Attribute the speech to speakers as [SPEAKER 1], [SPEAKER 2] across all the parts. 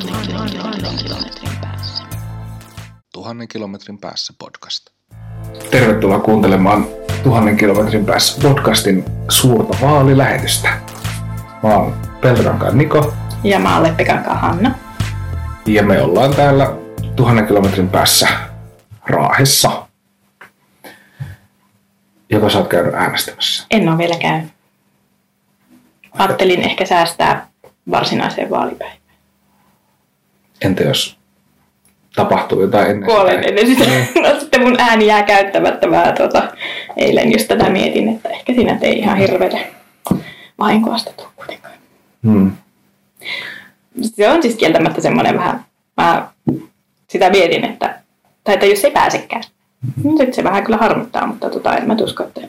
[SPEAKER 1] kilometrin päässä.
[SPEAKER 2] Tuhannen kilometrin päässä podcast.
[SPEAKER 3] Tervetuloa kuuntelemaan Tuhannen kilometrin päässä podcastin suurta vaalilähetystä. Mä oon Peltorankaan Niko
[SPEAKER 4] Ja mä oon Leppikankaan Hanna.
[SPEAKER 3] ja me ollaan täällä tuhannen kilometrin päässä Raahessa, joka sä oot käynyt äänestämässä.
[SPEAKER 4] En ole vielä käynyt. Ajattelin ehkä säästää varsinaiseen vaalipäivään.
[SPEAKER 3] Entä jos tapahtuu jotain ennen
[SPEAKER 4] Kuolen
[SPEAKER 3] sitä?
[SPEAKER 4] ennen sitä. No sitten mun ääni jää käyttämättä. Mä tuota, eilen just tätä mietin, että ehkä siinä ei ihan hirveä vahinkoa sitä tule kuitenkaan.
[SPEAKER 3] Hmm.
[SPEAKER 4] Se on siis kieltämättä semmoinen vähän, mä sitä mietin, että, tai että jos ei pääsekään. Niin sitten se vähän kyllä harmittaa, mutta tota, en mä usko, että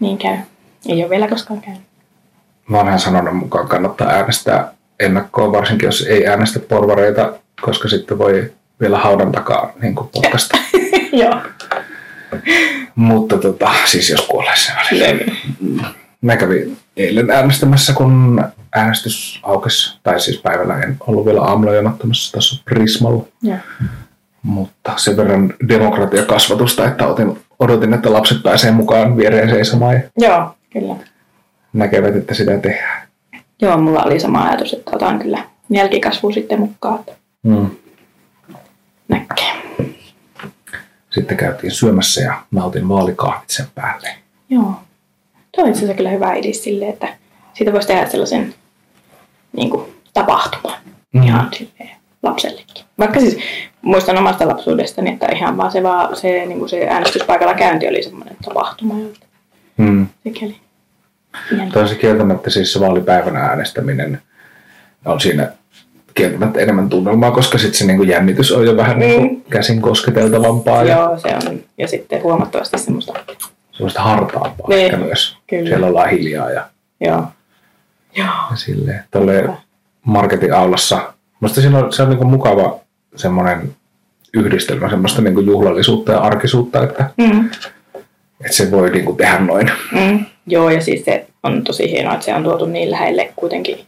[SPEAKER 4] niin käy. Ei ole vielä koskaan käynyt.
[SPEAKER 3] Vanhan sanonnan mukaan kannattaa äänestää ennakkoon, varsinkin jos ei äänestä porvareita, koska sitten voi vielä haudan takaa niin kuin podcasta.
[SPEAKER 4] Joo.
[SPEAKER 3] Mutta tota, siis jos kuolee se välillä. Mä kävin eilen äänestämässä, kun äänestys aukesi. Tai siis päivällä en ollut vielä aamulla jonottamassa tuossa Prismalla.
[SPEAKER 4] Joo.
[SPEAKER 3] Mutta sen verran demokratiakasvatusta, että otin, odotin, että lapset pääsee mukaan viereen seisomaan
[SPEAKER 4] Joo, kyllä.
[SPEAKER 3] näkevät, että sitä tehdään.
[SPEAKER 4] Joo, mulla oli sama ajatus, että otan kyllä jälkikasvu sitten mukaan,
[SPEAKER 3] Mm.
[SPEAKER 4] näkee.
[SPEAKER 3] Sitten käytiin syömässä ja nautin vaalikahvit sen päälle.
[SPEAKER 4] Joo. Tuo on itse asiassa kyllä hyvä idis silleen, että siitä voisi tehdä sellaisen niin kuin, tapahtuman
[SPEAKER 3] Mm.
[SPEAKER 4] ihan silleen lapsellekin. Vaikka siis muistan omasta lapsuudestani, että ihan vaan se, vaan, se, niin kuin se äänestyspaikalla käynti oli semmoinen tapahtuma.
[SPEAKER 3] Mm.
[SPEAKER 4] Sikäli.
[SPEAKER 3] On se kieltämättä siis se vaalipäivänä äänestäminen on siinä kieltämättä enemmän tunnelmaa, koska sitten se niinku jännitys on jo vähän niinku käsin kosketeltavampaa ja
[SPEAKER 4] Joo, se on. Ja sitten huomattavasti semmoista.
[SPEAKER 3] semmoista hartaampaa
[SPEAKER 4] Niin,
[SPEAKER 3] ehkä myös.
[SPEAKER 4] kyllä.
[SPEAKER 3] Siellä ollaan hiljaa ja,
[SPEAKER 4] Joo. Joo.
[SPEAKER 3] ja silleen. Tolleen marketin aulassa. Musta siinä on, se on niinku mukava semmoinen yhdistelmä semmoista niinku juhlallisuutta ja arkisuutta, että,
[SPEAKER 4] Mm.
[SPEAKER 3] että se voi niinku tehdä noin.
[SPEAKER 4] Mm. Joo, ja siis se on tosi hienoa, että se on tuotu niin lähelle kuitenkin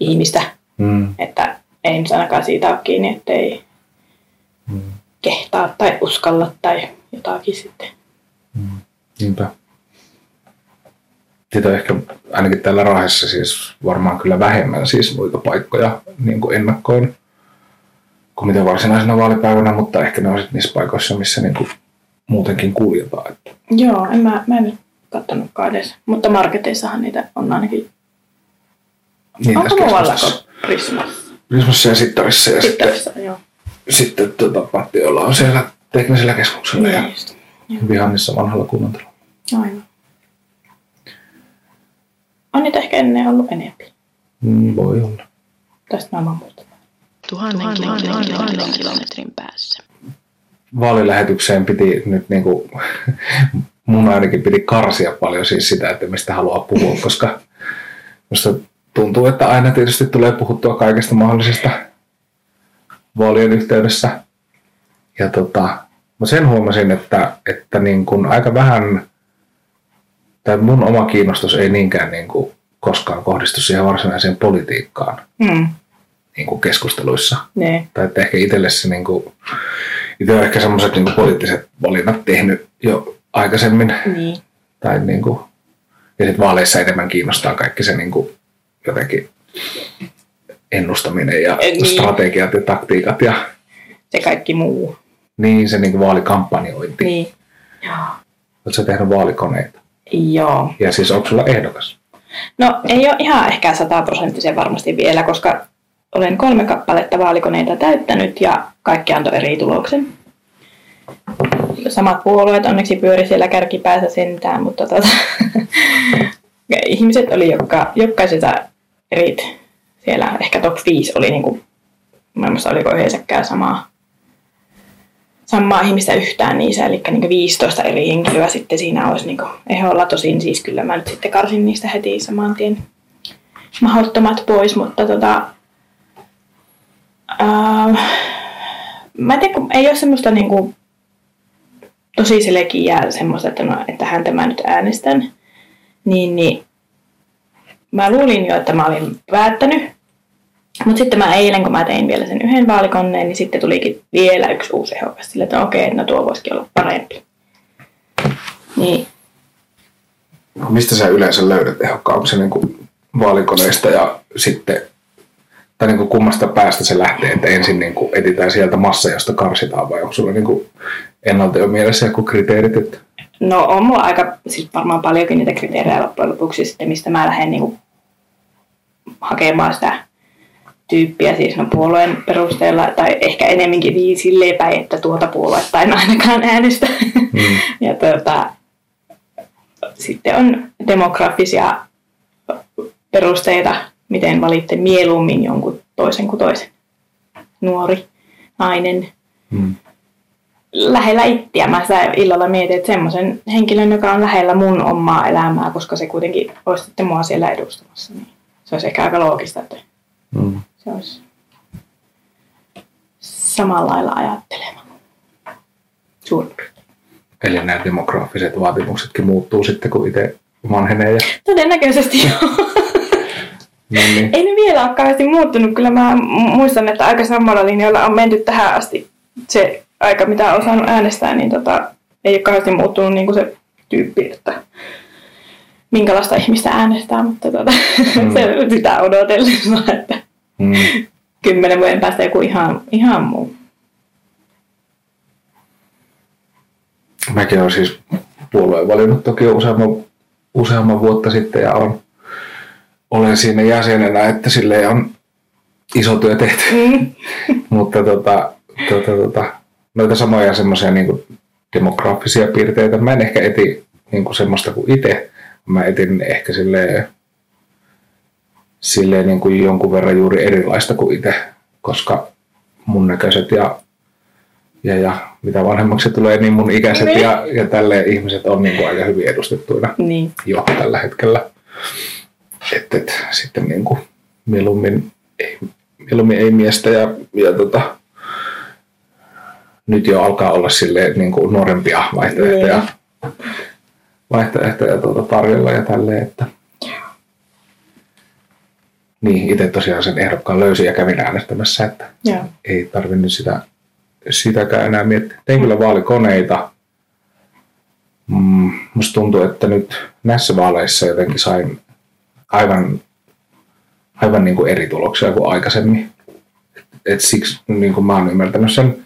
[SPEAKER 4] ihmistä,
[SPEAKER 3] Mm.
[SPEAKER 4] että ei nyt ainakaan siitä ole kiinni, ettei
[SPEAKER 3] Mm.
[SPEAKER 4] kehtaa tai uskalla tai jotakin sitten.
[SPEAKER 3] Niinpä. Siitä on ehkä ainakin täällä Raahessa siis varmaan kyllä vähemmän siis muita paikkoja niin kuin ennakkoon kuin mitä varsinaisena vaalipäivänä, mutta ehkä ne on sitten niissä paikoissa, missä niin kuin muutenkin kuljetaan. Että.
[SPEAKER 4] Joo, en mä, mä en nyt katsonutkaan edes. Mutta marketeissahan niitä on ainakin.
[SPEAKER 3] Niin
[SPEAKER 4] Onko muualla kuin Prismassa?
[SPEAKER 3] Prismassa ja Sittarissa ja sitten,
[SPEAKER 4] Sittarissa, joo.
[SPEAKER 3] sitten tuota, Pattiolla on siellä teknisellä keskuksella ja
[SPEAKER 4] Niin just.
[SPEAKER 3] Vihannissa vanhalla kunnantalolla.
[SPEAKER 4] Aivan. On niitä ehkä ennen ollut enempi.
[SPEAKER 3] Mm, voi olla.
[SPEAKER 4] Tästä mä vaan muistan.
[SPEAKER 1] Tuhannen, kilometrin, kilometrin päässä.
[SPEAKER 3] vaalilähetykseen piti nyt niin kuin, mun ainakin piti karsia paljon siis sitä, että mistä haluaa puhua, koska musta tuntuu, että aina tietysti tulee puhuttua kaikesta mahdollisesta vaalien yhteydessä. Ja tota, mä sen huomasin, että, että niin kuin aika vähän, tai mun oma kiinnostus ei niinkään niin kuin koskaan kohdistu siihen varsinaiseen politiikkaan
[SPEAKER 4] Mm.
[SPEAKER 3] niin kuin keskusteluissa
[SPEAKER 4] Ne.
[SPEAKER 3] tai että ehkä itselle se niin kuin, itse on ehkä semmoiset niin poliittiset valinnat tehnyt jo aikaisemmin.
[SPEAKER 4] Niin.
[SPEAKER 3] Tai niin kuin, ja sitten vaaleissa enemmän kiinnostaa kaikki se niin kuin, jotenkin ennustaminen ja
[SPEAKER 4] Eh, niin.
[SPEAKER 3] strategiat ja taktiikat ja
[SPEAKER 4] Se kaikki muu.
[SPEAKER 3] niin se niin kuin vaalikampanjointi.
[SPEAKER 4] Niin.
[SPEAKER 3] Oletko tehnyt vaalikoneita?
[SPEAKER 4] Joo.
[SPEAKER 3] Ja siis onko sulla ehdokas?
[SPEAKER 4] No ei ole ihan ehkä sataprosenttisen varmasti vielä, koska olen kolme kappaletta vaalikoneita täyttänyt ja kaikki antoi eri tuloksen. Samat puolueet onneksi pyöri siellä kärkipäässä sentään, mutta tota, ihmiset oli joka, jokaisessa eri, siellä ehkä top 5 oli niinku, mä en muista oliko yleensäkään samaa, samaa ihmistä yhtään niissä, eli niin 15 eri henkilöä sitten siinä olisi niin eholla. Tosin siis kyllä mä nyt sitten karsin niistä heti saman tien mahdottomat pois, mutta tota, ää, mä en tiedä, ei ole semmoista niin kuin, tosi selkeää semmoista, että, no, että häntä mä nyt äänestän, niin, niin mä luulin jo, että mä olin päättänyt, Mutta sitten mä eilen, kun mä tein vielä sen yhden vaalikoneen, niin sitten tulikin vielä yksi uusi ehdokas sille, että okei, no tuo voisikin olla parempi. Niin
[SPEAKER 3] Mistä sä yleensä löydät tehokkaan? Onko se niin vaalikoneista ja sitten, tai niin kummasta päästä se lähtee, että ensin niin kuin etsitään sieltä massa, josta karsitaan vai onko sulla niin ennalta jo mielessä joku kriteerit, että
[SPEAKER 4] No on mulla aika, siis varmaan paljonkin niitä kriteerejä loppujen lopuksi sitten, mistä mä lähden niinku hakemaan sitä tyyppiä siis no puolueen perusteella, tai ehkä enemminkin niin silleen päin, että tuota puoluetta en ainakaan äänestä.
[SPEAKER 3] Mm.
[SPEAKER 4] ja tuota, sitten on demografisia perusteita, miten valitte mieluummin jonkun toisen kuin toisen. Nuori, nainen,
[SPEAKER 3] mm.
[SPEAKER 4] Lähellä ittiä. Mä sitä illalla mietin, että semmoisen henkilön, joka on lähellä mun omaa elämää, koska se kuitenkin olisi sitten mua siellä edustamassa. Niin se olisi ehkä aika loogista, että
[SPEAKER 3] Mm.
[SPEAKER 4] se olisi samalla lailla ajatteleva. Suurin.
[SPEAKER 3] Eli nämä demograafiset vaatimuksetkin muuttuu sitten, kun itse vanhenee. Ja,
[SPEAKER 4] Todennäköisesti joo.
[SPEAKER 3] niin, niin.
[SPEAKER 4] Ei ne vielä ole kauheasti muuttunut. Kyllä mä mu- muistan, että aika samalla linjalla on menty tähän asti. Se aika, mitä on osannut äänestää, niin tota, ei ole kauheasti muuttunut niin kuin se tyyppi, että minkälaista ihmistä äänestää, mutta tota,
[SPEAKER 3] Mm.
[SPEAKER 4] se sitä odotellessa, että
[SPEAKER 3] Mm.
[SPEAKER 4] kymmenen vuoden päästä joku ihan, ihan muu.
[SPEAKER 3] Mäkin olen siis puolueen valinnut toki jo useamman, useamman vuotta sitten ja on, olen siinä jäsenenä, että sille on iso työ tehty.
[SPEAKER 4] Mm.
[SPEAKER 3] Mutta tota, tota, tota, noita samoja semmoisia niin demografisia piirteitä mä en ehkä eti niin kuin semmoista kuin itse. Mä etin ehkä silleen, silleen niin kuin jonkun verran juuri erilaista kuin itse, koska mun näköiset ja, ja, ja mitä vanhemmaksi tulee, niin mun ikäiset
[SPEAKER 4] Niin.
[SPEAKER 3] ja, ja tälleen ihmiset on niin kuin aika hyvin edustettuina
[SPEAKER 4] Niin.
[SPEAKER 3] jo tällä hetkellä. Et, et, sitten niin kuin mieluummin, ei, mieluummin ei miestä ja, ja tota, nyt jo alkaa olla silleen niin kuin nuorempia vaihtoehtoja, vaihtoehtoja tuota tarjolla ja tälleen, että niin, itse tosiaan sen ehdokkaan löysin ja kävin äänestämässä, että
[SPEAKER 4] Joo.
[SPEAKER 3] ei tarvinnut sitä, sitäkään enää miettiä. Tein kyllä vaalikoneita. Mm, musta tuntuu, että nyt näissä vaaleissa jotenkin sain aivan, aivan niin kuin eri tuloksia kuin aikaisemmin. Et siksi niin kuin mä oon ymmärtänyt sen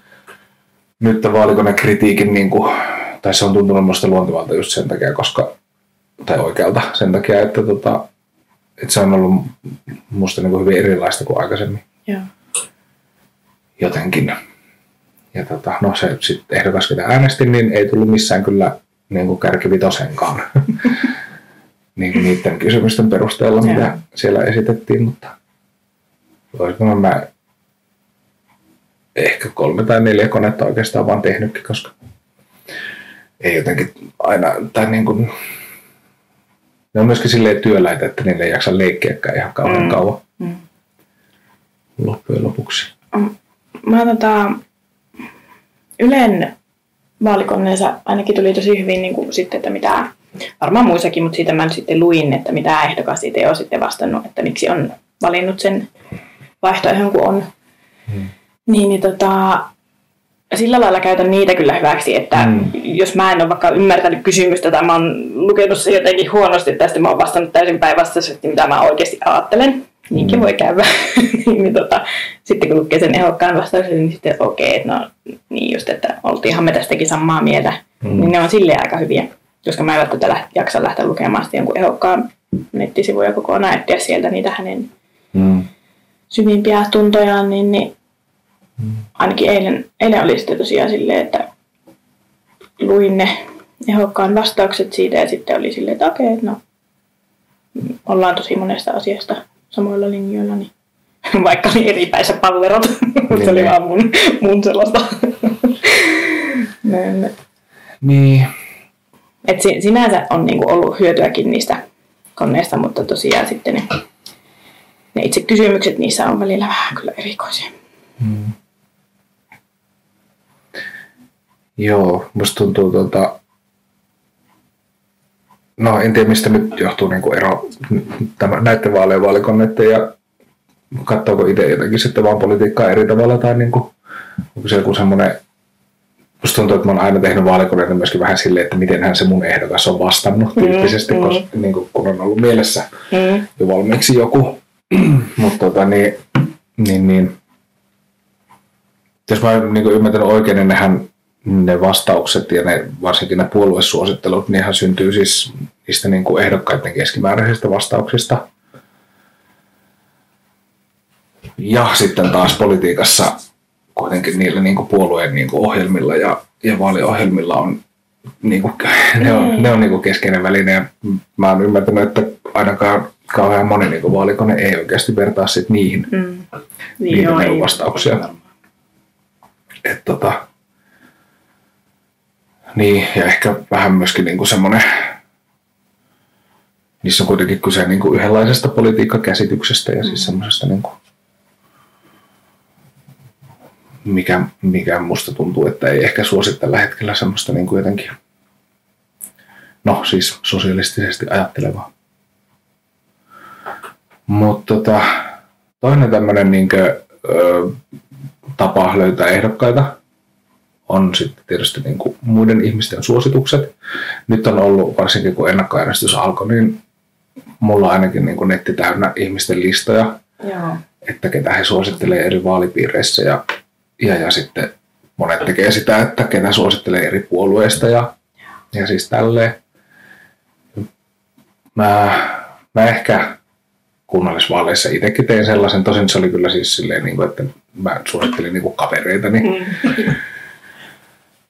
[SPEAKER 3] nyt tämän vaalikonekriitiikin, niin kuin, tai se on tuntunut musta luontevalta just sen takia, koska, tai oikealta sen takia, että, tota, että se on ollut musta niin kuin hyvin erilaista kuin aikaisemmin
[SPEAKER 4] Joo.
[SPEAKER 3] jotenkin. Ja tota, no se sitten ehdokas, ketä äänestin, niin ei tullut missään kyllä niin kuin kärkivitosenkaan niin kuin niiden kysymysten perusteella, mitä siellä esitettiin, mutta olisiko mä ehkä kolme tai neljä konetta oikeastaan vaan tehnytkin, koska ei jotenkin aina, tai niin kuin, ne on myöskin silleen työläitä, että niille ei jaksa leikkiäkään ihan kauhean
[SPEAKER 4] Mm.
[SPEAKER 3] kauan
[SPEAKER 4] Mm.
[SPEAKER 3] loppujen lopuksi.
[SPEAKER 4] Mä tota, Ylen vaalikoneessa ainakin tuli tosi hyvin niin kuin sitten, että mitä, varmaan muissakin, mutta siitä mä sitten luin, että mitä ehdokas itse on sitten vastannut, että miksi on valinnut sen vaihtoehdon, kun on.
[SPEAKER 3] Hmm.
[SPEAKER 4] Niin, niin tota, sillä lailla käytän niitä kyllä hyväksi, että
[SPEAKER 3] Mm.
[SPEAKER 4] jos mä en ole vaikka ymmärtänyt kysymystä tai mä oon lukenut se jotenkin huonosti tästä, mä oon vastannut täysin päinvastaisesti, mitä mä oikeasti ajattelen. Niinkin
[SPEAKER 3] Mm.
[SPEAKER 4] voi käydä. niin, niin tota, sitten kun lukee sen ehdokkaan vastauksen, niin sitten okei, okay, no niin just, että oltiinhan me tästäkin samaa mieltä.
[SPEAKER 3] Mm.
[SPEAKER 4] Niin ne on silleen aika hyviä, koska mä en välttämättä jaksa lähteä lukemaan sitten jonkun ehdokkaan nettisivuja kokonaan, etsiä sieltä niitä hänen
[SPEAKER 3] Mm.
[SPEAKER 4] syvimpiä tuntojaan, niin, niin ainakin eilen, eilen oli sitten tosiaan silleen, että luin ne ehdokkaan vastaukset siitä ja sitten oli silleen, että okei, että no ollaan tosi monesta asiasta samoilla linjoilla, niin vaikka oli eri päissä pallerot, mutta se oli
[SPEAKER 3] Niin.
[SPEAKER 4] vaan mun, mun sellaista.
[SPEAKER 3] Niin,
[SPEAKER 4] Et si- sinänsä on niinku ollut hyötyäkin niistä koneista, mutta tosiaan sitten ne, ne itse kysymykset niissä on välillä vähän kyllä erikoisia.
[SPEAKER 3] Mm. Joo, musta tuntuu tuota... No en tiedä mistä nyt johtuu niin kuin ero tämä, näiden vaalien vaalikoneiden ja katsoako itse jotenkin sitten vaan politiikkaa eri tavalla tai niin kuin, onko se joku semmoinen Musta tuntuu, että mä oon aina tehnyt vaalikoneita myöskin vähän silleen, että mitenhän se mun ehdokas on vastannut tyyppisesti,
[SPEAKER 4] mm.
[SPEAKER 3] koska, niin kuin, kun on ollut mielessä
[SPEAKER 4] Mm.
[SPEAKER 3] jo valmiiksi joku. Mutta tota, niin, niin, niin, jos mä oon niin ymmärtänyt oikein, niin nehän ne vastaukset ja ne, varsinkin ne puoluesuosittelut, niinhän syntyy siis niistä niin kuin ehdokkaiden keskimääräisistä vastauksista. Ja sitten taas politiikassa kuitenkin niillä niin kuin puolueen niin kuin ohjelmilla ja, ja vaaliohjelmilla on, niin kuin, ne on, ne on niin kuin keskeinen väline. Ja mä oon ymmärtänyt, että ainakaan kauhean moni niin kuin vaalikone ei oikeasti vertaa sit niihin.
[SPEAKER 4] Mm.
[SPEAKER 3] Niin,
[SPEAKER 4] Niin, joo, ei.
[SPEAKER 3] vastauksia. Et tota, niin, ja ehkä vähän myöskin niinku semmoinen, niissä on kuitenkin kyse niinku yhdenlaisesta politiikkakäsityksestä ja siis semmoisesta niinku, mikä, mikä musta tuntuu, että ei ehkä suosi tällä hetkellä semmoista niinku jotenkin, no siis sosialistisesti ajattelevaa. Mutta tota, toinen tämmöinen niinkö, ö, tapa löytää ehdokkaita on sitten tietysti niin kuin muiden ihmisten suositukset. Nyt on ollut, varsinkin kun ennakkoäänestys alkoi, niin mulla on ainakin niin kuin netti täynnä ihmisten listoja,
[SPEAKER 4] Joo.
[SPEAKER 3] että ketä he suosittelee eri vaalipiireissä ja, ja, ja sitten monet tekee sitä, että ketä suosittelee eri puolueista ja, ja siis tälleen. Mä, mä ehkä kunnallisvaaleissa itsekin tein sellaisen, tosin se oli kyllä siis silleen, niin kuin, että mä suosittelin niin kuin kavereitani.
[SPEAKER 4] Mm.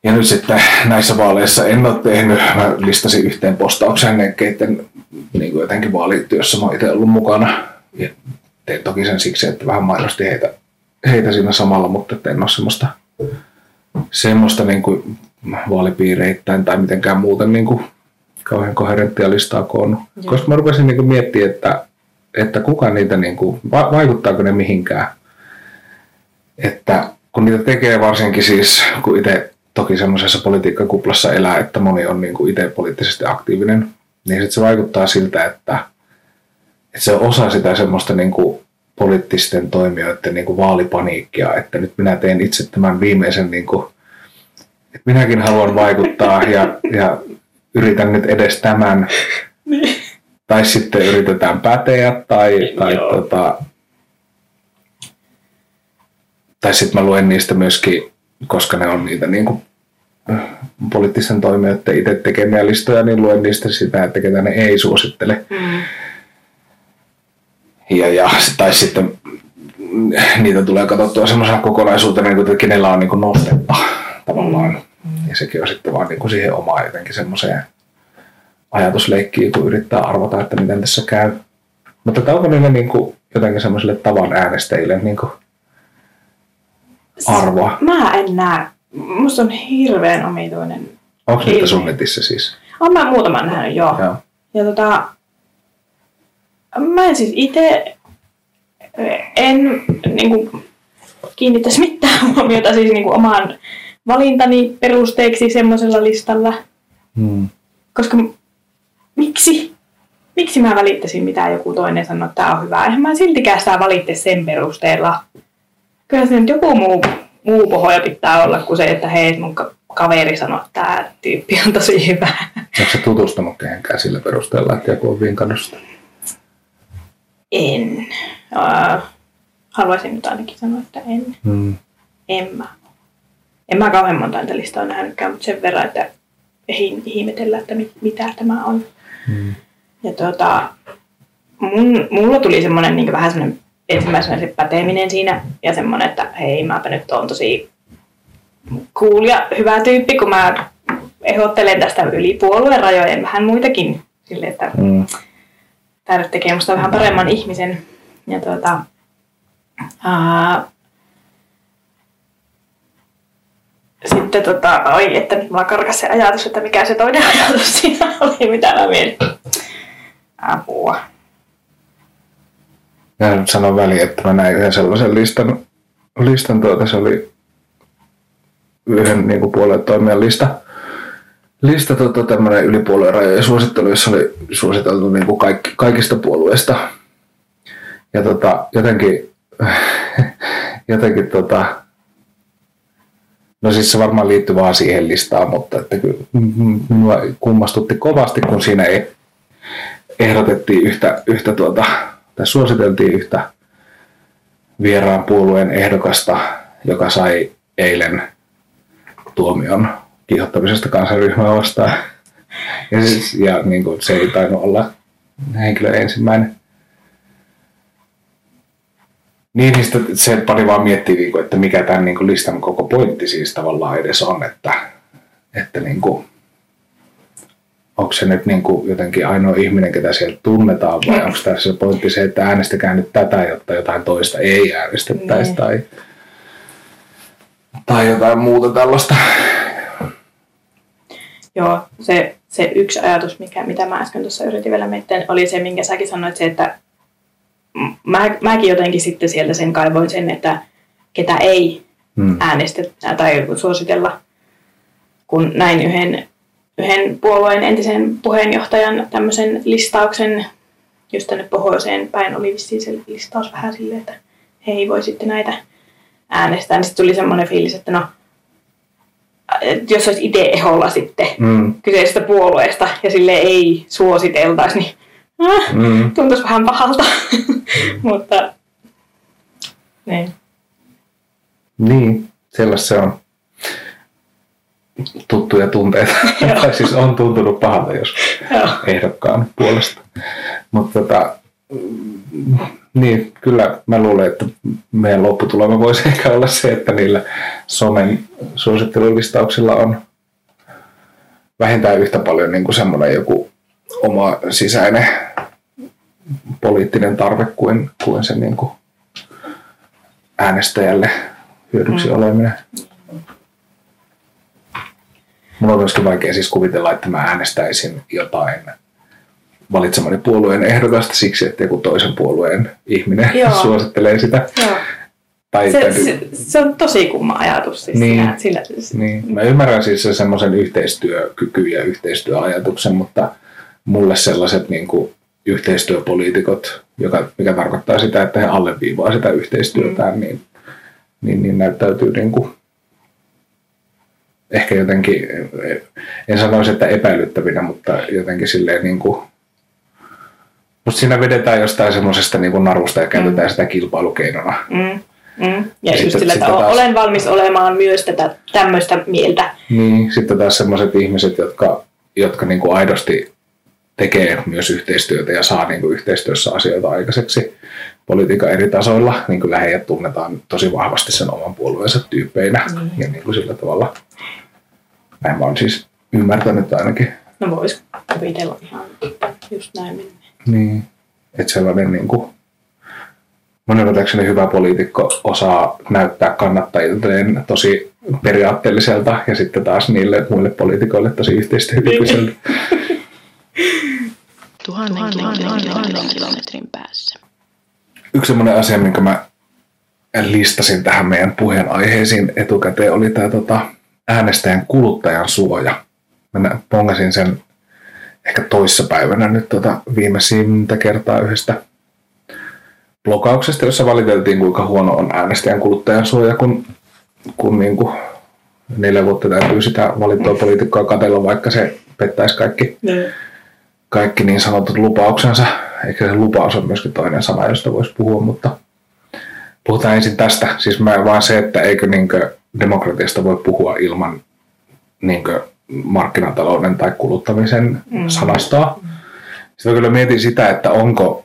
[SPEAKER 3] Ja nyt sitten näissä vaaleissa en ole tehnyt, mä listasin yhteen postaukseen keiden niin kuin jotenkin vaalityössä mä oon itse ollut mukana. Ja tein toki sen siksi, että vähän mainosti heitä, heitä siinä samalla, mutta että en ole semmoista, semmoista niin kuin vaalipiireittäin tai mitenkään muuten niin kuin kauhean koherenttia listaa koonnut. Koska mä rupesin niin miettimään, että, että kuka niitä, niin kuin, va- vaikuttaako ne mihinkään. Että kun niitä tekee varsinkin siis, kun itse toki semmoisessa politiikkakuplassa elää, että moni on niin kuin itse poliittisesti aktiivinen, niin sit se vaikuttaa siltä, että, että se on osa sitä semmoista niin kuin poliittisten toimijoiden niin kuin vaalipaniikkia, että nyt minä teen itse tämän viimeisen, niin kuin, että minäkin haluan vaikuttaa ja, ja yritän nyt edes tämän, tai sitten yritetään päteä, tai, tai
[SPEAKER 4] Joo.
[SPEAKER 3] tota, tai sitten mä luen niistä myöskin, koska ne on niitä niin kuin, poliittisten toimijoiden itse tekemiä listoja, niin luen niistä sitä, että ketä ne ei suosittele.
[SPEAKER 4] Mm.
[SPEAKER 3] Ja, ja, tai sitten mm, niitä tulee katsottua semmoisena kokonaisuutena, niin kuin, että kenellä on niin kuin nostetta tavallaan. Ja sekin on sitten vaan niin kuin siihen omaan jotenkin semmoiseen ajatusleikkiin, kun yrittää arvata, että miten tässä käy. Mutta onko niille niin kuin jotenkin semmoisille tavan äänestäjille niin kuin arvoa?
[SPEAKER 4] Mä en näe. Musta on hirveän omituinen.
[SPEAKER 3] Onko niitä sun netissä siis?
[SPEAKER 4] Olen mä muutaman nähnyt, joo.
[SPEAKER 3] Joo.
[SPEAKER 4] Ja tota, mä en siis itse en niin kuin, kiinnittäisi mitään huomiota siis niin kuin, omaan valintani perusteeksi semmoisella listalla.
[SPEAKER 3] Hmm.
[SPEAKER 4] Koska miksi? Miksi mä välittäisin, mitä joku toinen sanoo, että tämä on hyvä? Eihän mä siltikään sitä valitse sen perusteella. Kyllä se nyt joku muu, muu pohoja pitää olla kuin se, että hei, mun ka- kaveri sanoo, että tämä tyyppi on tosi hyvä.
[SPEAKER 3] Onko se tutustunut kehenkään sillä perusteella, että joku on vinkannut sitä?
[SPEAKER 4] En. Uh, haluaisin nyt ainakin sanoa, että en.
[SPEAKER 3] Hmm.
[SPEAKER 4] En mä. En mä kauhean monta niitä listaa nähnytkään, mutta sen verran, että ehdin ihmetellä, että mit, mitä tämä on.
[SPEAKER 3] Hmm.
[SPEAKER 4] Ja tuota, mun, mulla tuli semmoinen niin vähän semmoinen ensimmäisenä se päteminen siinä ja semmoinen, että hei mäpä nyt on tosi cool ja hyvä tyyppi, kun mä ehdottelen tästä yli puolueen rajojen vähän muitakin sille, että
[SPEAKER 3] Hmm.
[SPEAKER 4] tämä tekee musta vähän paremman ihmisen. Ja tuota, ää, sitten tota, oi, että nyt mulla karkas se ajatus, että mikä se toinen ajatus siinä oli, mitä mä mietin. Apua.
[SPEAKER 3] Nyt sanon väliin, että mä näin yhden sellaisen listan, listan tuota, se oli yhden niin kuin puolueen toimijan lista, lista tota, tämmöinen yli puolueen rajojen suosittelu, jossa oli suositeltu niin kuin kaikki, kaikista puolueista. Ja tota, jotenkin jotenkin tota, no siis se varmaan liittyy vaan siihen listaan, mutta että kyllä kummastutti kovasti, kun siinä ei ehdotettiin yhtä, yhtä tuota, tai suositeltiin yhtä vieraan puolueen ehdokasta, joka sai eilen tuomion kiihottamisesta kansanryhmää vastaan. Ja, siis, ja niin kuin, se ei tainnut olla henkilö ensimmäinen. Niin, niin se pani vaan miettiä, niin kuin, että mikä tämän niin kuin listan koko pointti siis tavallaan edes on, että, että niin kuin, onko se nyt niin kuin jotenkin ainoa ihminen, ketä sieltä tunnetaan, vai onko tässä se pointti se, että äänestäkää nyt tätä, jotta jotain toista ei äänestettäisi, niin. tai, tai jotain muuta tällaista.
[SPEAKER 4] Joo, se, se yksi ajatus, mikä, mitä mä äsken tuossa yritin vielä miettiä, oli se, minkä säkin sanoit, se, että mä, mäkin jotenkin sitten sieltä sen kaivoin sen, että ketä ei hmm. äänestetä tai suositella, kun näin yhden, yhden puolueen entisen puheenjohtajan tämmöisen listauksen, just tänne pohjoiseen päin oli vissiin se listaus vähän silleen, että he ei voi sitten näitä äänestää, niin sitten tuli semmoinen fiilis, että no, jos olisi itse eholla sitten mm. kyseisestä puolueesta ja sille ei suositeltaisi, niin äh, mm. tuntuisi vähän pahalta. Mutta niin.
[SPEAKER 3] Niin, sellaista se on tuttuja tunteita. tai siis on tuntunut pahalta jos ehdokkaan puolesta. Mutta tota, niin, kyllä mä luulen, että meidän lopputulema voisi ehkä olla se, että niillä somen suosittelulistauksilla on vähintään yhtä paljon niin kuin semmoinen joku oma sisäinen poliittinen tarve kuin, kuin se niin kuin äänestäjälle hyödyksi mm. oleminen. Mulla on myöskin vaikea siis kuvitella, että mä äänestäisin jotain valitsemani puolueen ehdokasta siksi, että joku toisen puolueen ihminen Joo. suosittelee sitä.
[SPEAKER 4] Joo. Tai, se, se, se, on tosi kumma ajatus. Siis
[SPEAKER 3] niin, sillä, sillä, niin. Mä ymmärrän siis semmoisen yhteistyökyky ja yhteistyöajatuksen, mutta mulle sellaiset niin kuin yhteistyöpoliitikot, joka, mikä tarkoittaa sitä, että he alleviivaa sitä yhteistyötään, mm. niin, niin, niin näyttäytyy niin kuin ehkä jotenkin, en sanoisi, että epäilyttävinä, mutta jotenkin silleen niin kuin mutta siinä vedetään jostain semmoisesta niin narusta ja käytetään mm. sitä kilpailukeinona.
[SPEAKER 4] Mm. Mm. Ja, ja just sillä, että taas, olen valmis olemaan myös tätä tämmöistä mieltä.
[SPEAKER 3] Niin, sitten taas semmoiset ihmiset, jotka, jotka niin kuin aidosti tekee myös yhteistyötä ja saa niin kuin yhteistyössä asioita aikaiseksi politiikan eri tasoilla, niin kyllä heidät tunnetaan tosi vahvasti sen oman puolueensa tyyppeinä. Mm. Ja niin kuin sillä tavalla, näin mä oon siis ymmärtänyt ainakin.
[SPEAKER 4] No vois kuvitella ihan just näin mennä.
[SPEAKER 3] Niin, että sellainen niin kuin, monenlaatuinen hyvä poliitikko osaa näyttää kannattajilleen tosi periaatteelliselta ja sitten taas niille muille poliitikoille tosi yhteistyökykyiseltä.
[SPEAKER 1] Tuhannen, tuhannen kilometrin päässä.
[SPEAKER 3] Yksi sellainen asia, minkä mä listasin tähän meidän puheen aiheisiin etukäteen, oli tämä tota, äänestäjän kuluttajan suoja. Mä pongasin sen ehkä toissapäivänä nyt tota viimeisintä kertaa yhdestä blokauksesta, jossa valiteltiin, kuinka huono on äänestäjän kuluttajan suoja, kun, kun niin kuin neljä vuotta täytyy sitä valittua poliitikkoa katella, vaikka se pettäisi kaikki, ne. kaikki niin sanotut lupauksensa. Eikä se lupaus on myöskin toinen sana, josta voisi puhua, mutta puhutaan ensin tästä. Siis mä vaan se, että eikö niinkö demokratiasta voi puhua ilman niinkö markkinatalouden tai kuluttamisen mm. sanastoa. Sitten kyllä mietin sitä, että onko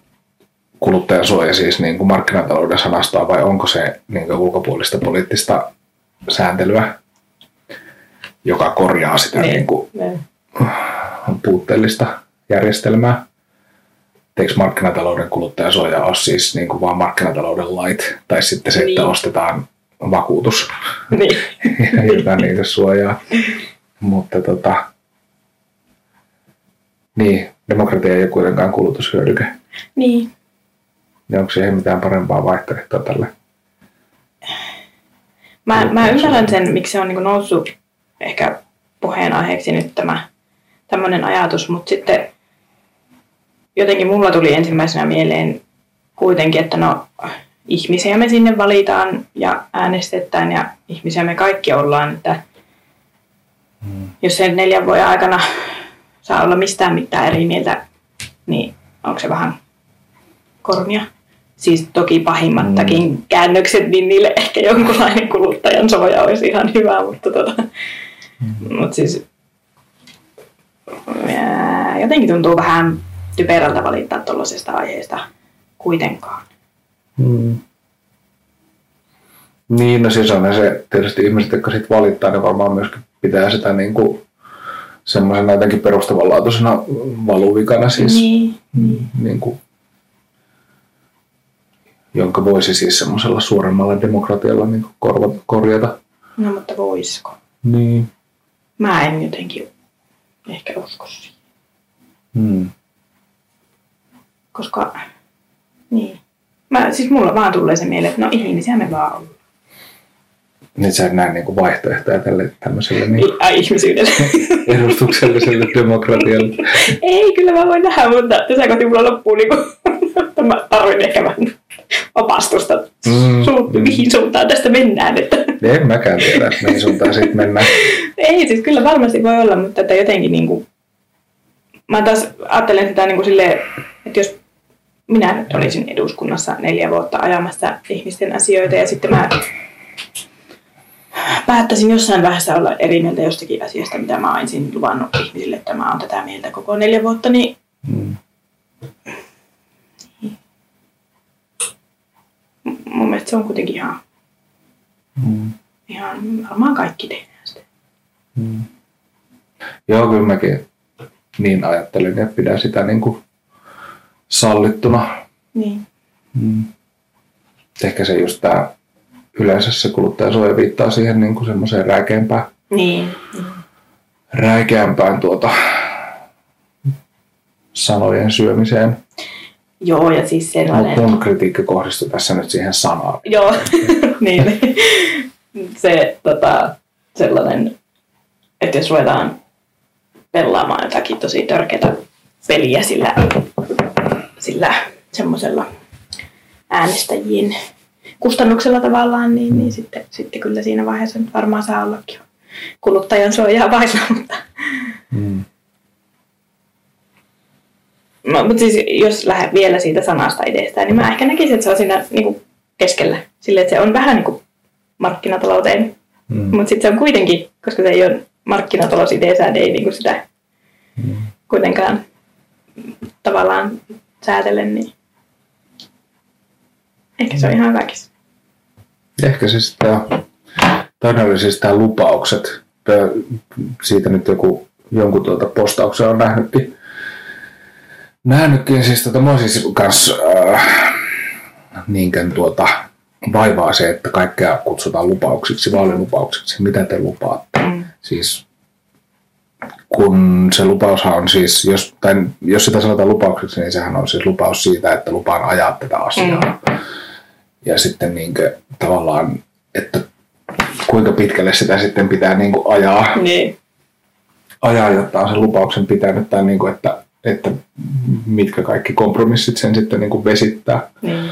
[SPEAKER 3] kuluttajansuoja siis niin kuin markkinatalouden sanastoa vai onko se niin kuin ulkopuolista poliittista sääntelyä, joka korjaa sitä niin, niin kuin niin. puutteellista järjestelmää. Eikö markkinatalouden kuluttajansuoja ole siis niin kuin vaan markkinatalouden lait tai sitten se, että niin. ostetaan vakuutus, niin. joka niitä suojaa. Mutta tota, niin, demokratia ei ole kuitenkaan kulutushyödyke.
[SPEAKER 4] Niin.
[SPEAKER 3] Ja onko siihen mitään parempaa vaihtoehtoa tälle?
[SPEAKER 4] Mä, mä ymmärrän sen, miksi se on niin noussut ehkä puheenaiheeksi nyt tämä tämmöinen ajatus, mutta sitten jotenkin mulla tuli ensimmäisenä mieleen kuitenkin, että no ihmisiä me sinne valitaan ja äänestetään ja ihmisiä me kaikki ollaan, että jos sen neljän vuoden aikana saa olla mistään mitään eri mieltä, niin onko se vähän kornia? Siis toki pahimmattakin mm. käännökset, niin niille ehkä jonkunlainen kuluttajan suoja olisi ihan hyvä, mutta tota, mm. mut siis ää, jotenkin tuntuu vähän typerältä valittaa tuollaisesta aiheesta kuitenkaan.
[SPEAKER 3] Mm. Niin, no siis on se tietysti ihmiset, jotka sitten valittaa, ne varmaan myöskin pitää sitä niin kuin semmoisena jotenkin perustavanlaatuisena valuvikana siis,
[SPEAKER 4] Niin.
[SPEAKER 3] niin kuin, jonka voisi siis semmoisella suuremmalla demokratialla niin kuin korva, korjata.
[SPEAKER 4] No mutta voisiko?
[SPEAKER 3] Niin.
[SPEAKER 4] Mä en jotenkin ehkä usko siihen.
[SPEAKER 3] Hmm.
[SPEAKER 4] Koska, niin. Mä, siis mulla vaan tulee se mieleen, että no ihmisiä me vaan ollaan.
[SPEAKER 3] Niin sä et näe niin kuin vaihtoehtoja tälle tämmöiselle niin
[SPEAKER 4] Ai ihmisyydelle.
[SPEAKER 3] edustukselliselle demokratialle.
[SPEAKER 4] Ei, kyllä mä voin nähdä, mutta tässä kohti mulla loppuu niinku, että mä tarvin ehkä vähän opastusta,
[SPEAKER 3] Mm,
[SPEAKER 4] Su-
[SPEAKER 3] mm.
[SPEAKER 4] mihin suuntaan tästä mennään. Että.
[SPEAKER 3] En mäkään tiedä, mihin suuntaan sitten mennään.
[SPEAKER 4] Ei, siis kyllä varmasti voi olla, mutta että jotenkin niinku, mä taas ajattelen sitä niinku silleen, että jos minä nyt olisin eduskunnassa neljä vuotta ajamassa ihmisten asioita ja sitten mä päättäisin jossain vaiheessa olla eri mieltä jostakin asiasta, mitä mä olisin luvannut ihmisille, että mä oon tätä mieltä koko neljä vuotta, niin
[SPEAKER 3] Mm.
[SPEAKER 4] mun mielestä se on kuitenkin ihan,
[SPEAKER 3] Mm.
[SPEAKER 4] ihan varmaan kaikki tehdään sitä.
[SPEAKER 3] Mm. Joo, kyllä mäkin niin ajattelin ja pidän sitä niin kuin sallittuna.
[SPEAKER 4] Niin.
[SPEAKER 3] Mm. Ehkä se just tämä yleensä se kuluttajasuoja viittaa siihen niin kuin semmoiseen räikeämpään,
[SPEAKER 4] Niin.
[SPEAKER 3] räikeämpään tuota sanojen syömiseen.
[SPEAKER 4] Joo, ja siis sellainen...
[SPEAKER 3] Mutta mun kritiikki kohdistui tässä nyt siihen sanaan.
[SPEAKER 4] Joo, niin. Se tota, sellainen, että jos ruvetaan pelaamaan jotakin tosi törkeätä peliä sillä, sillä semmoisella äänestäjien kustannuksella tavallaan, niin, niin sitten, sitten kyllä siinä vaiheessa nyt varmaan saa ollakin kuluttajan suojaa vailla, mutta
[SPEAKER 3] Mm.
[SPEAKER 4] No, mutta siis jos lähden vielä siitä sanasta edestään, niin mä ehkä näkisin, että se on siinä niin kuin keskellä. Sille, että se on vähän niin kuin markkinatalouteen.
[SPEAKER 3] Mm.
[SPEAKER 4] Mutta sitten se on kuitenkin, koska se ei ole markkinatalous itseessään, ei niin kuin sitä
[SPEAKER 3] Mm.
[SPEAKER 4] kuitenkaan tavallaan säätele, niin ehkä se on ihan hyväkin.
[SPEAKER 3] Ehkä tämä, toinen oli siis tämä lupaukset. Siitä nyt joku, jonkun tuota postauksen on nähnytkin. Nähnytkin siis tota, mä siis kans äh, niinkään tuota, vaivaa se, että kaikkea kutsutaan lupauksiksi, vaalilupauksiksi. Mitä te lupaatte?
[SPEAKER 4] Mm.
[SPEAKER 3] Siis kun se lupaushan on siis, jos, tai jos sitä sanotaan lupaukseksi, niin sehän on siis lupaus siitä, että lupaan ajaa tätä asiaa. Mm. Ja sitten niin kuin, tavallaan, että kuinka pitkälle sitä sitten pitää niin kuin ajaa,
[SPEAKER 4] Niin.
[SPEAKER 3] ajaa, jotta on sen lupauksen pitänyt, tai niin kuin, että, että mitkä kaikki kompromissit sen sitten niin kuin vesittää
[SPEAKER 4] niin.